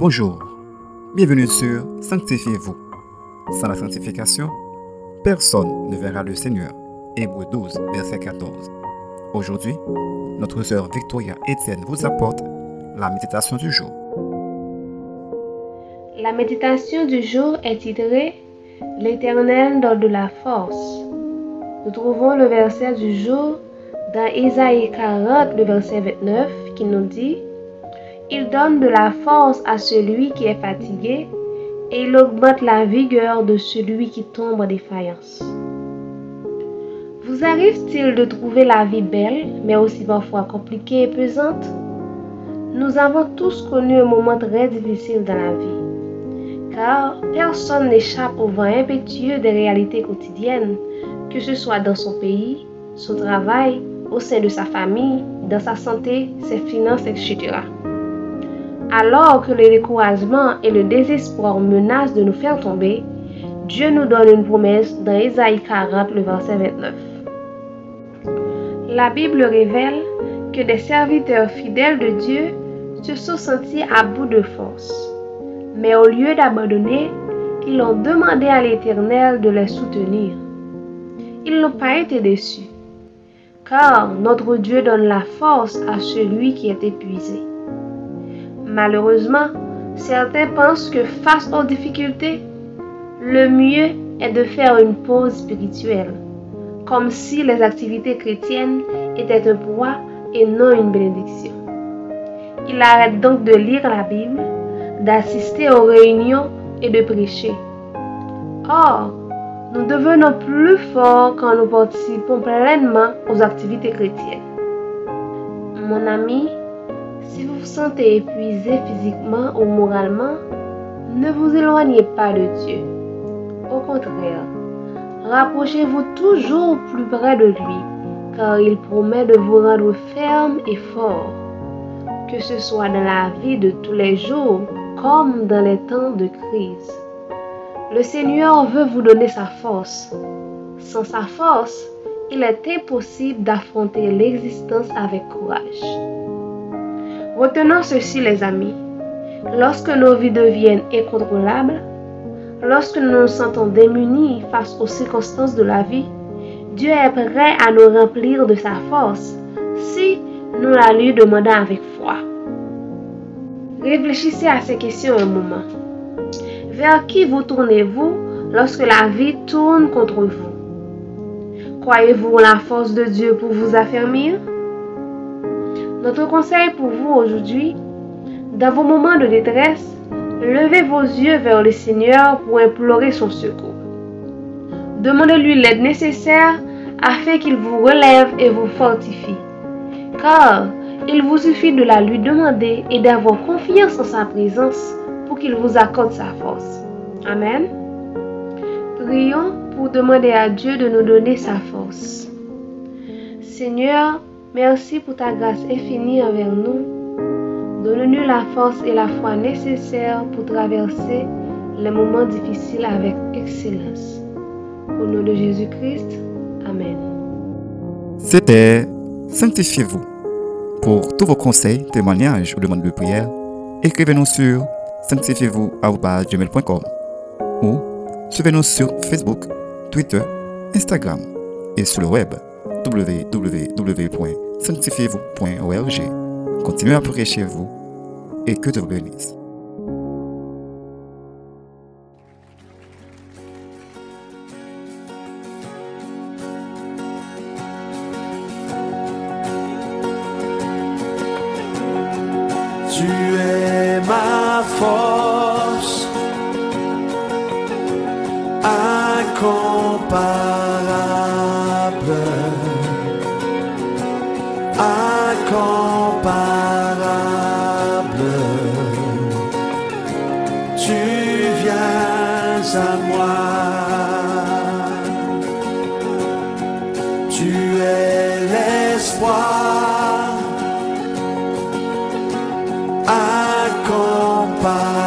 Bonjour, bienvenue sur Sanctifiez-vous. Sans la sanctification, personne ne verra le Seigneur. Hébreu 12, verset 14. Aujourd'hui, notre sœur Victoria Etienne vous apporte la méditation du jour. La méditation du jour est titrée L'Éternel donne de la force. Nous trouvons le verset du jour dans Isaïe 40, le verset 29, qui nous dit il donne de la force à celui qui est fatigué et il augmente la vigueur de celui qui tombe en défaillance. Vous arrive-t-il de trouver la vie belle, mais aussi parfois compliquée et pesante? Nous avons tous connu un moment très difficile dans la vie, car personne n'échappe au vent impétueux des réalités quotidiennes, que ce soit dans son pays, son travail, au sein de sa famille, dans sa santé, ses finances, etc. Alors que le découragement et le désespoir menacent de nous faire tomber, Dieu nous donne une promesse dans Ésaïe 40, le verset 29. La Bible révèle que des serviteurs fidèles de Dieu se sont sentis à bout de force. Mais au lieu d'abandonner, ils ont demandé à l'Éternel de les soutenir. Ils n'ont pas été déçus, car notre Dieu donne la force à celui qui est épuisé. Malheureusement, certains pensent que face aux difficultés, le mieux est de faire une pause spirituelle, comme si les activités chrétiennes étaient un poids et non une bénédiction. Ils arrêtent donc de lire la Bible, d'assister aux réunions et de prêcher. Or, nous devenons plus forts quand nous participons pleinement aux activités chrétiennes. Mon ami, si vous vous sentez épuisé physiquement ou moralement, ne vous éloignez pas de Dieu. Au contraire, rapprochez-vous toujours plus près de lui, car il promet de vous rendre ferme et fort, que ce soit dans la vie de tous les jours comme dans les temps de crise. Le Seigneur veut vous donner sa force. Sans sa force, il est impossible d'affronter l'existence avec courage. Retenons ceci les amis. Lorsque nos vies deviennent incontrôlables, lorsque nous nous sentons démunis face aux circonstances de la vie, Dieu est prêt à nous remplir de sa force si nous la lui demandons avec foi. Réfléchissez à ces questions un moment. Vers qui vous tournez-vous lorsque la vie tourne contre vous? Croyez-vous en la force de Dieu pour vous affermir? Notre conseil pour vous aujourd'hui, dans vos moments de détresse, levez vos yeux vers le Seigneur pour implorer son secours. Demandez-lui l'aide nécessaire afin qu'il vous relève et vous fortifie. Car il vous suffit de la lui demander et d'avoir confiance en sa présence pour qu'il vous accorde sa force. Amen. Prions pour demander à Dieu de nous donner sa force. Seigneur, Merci pour ta grâce infinie envers nous. Donne-nous la force et la foi nécessaires pour traverser les moments difficiles avec excellence. Au nom de Jésus-Christ, Amen. C'était Sanctifiez-vous. Pour tous vos conseils, témoignages ou demandes de prière, écrivez-nous sur sanctifiez-vous.com ou suivez-nous sur Facebook, Twitter, Instagram et sur le web www.sanctifiez-vous.org. Continuez à prier chez vous et que Dieu vous bénisse. Tu es ma force incomparable, incomparable. Tu viens à moi. Tu es l'espoir incomparable.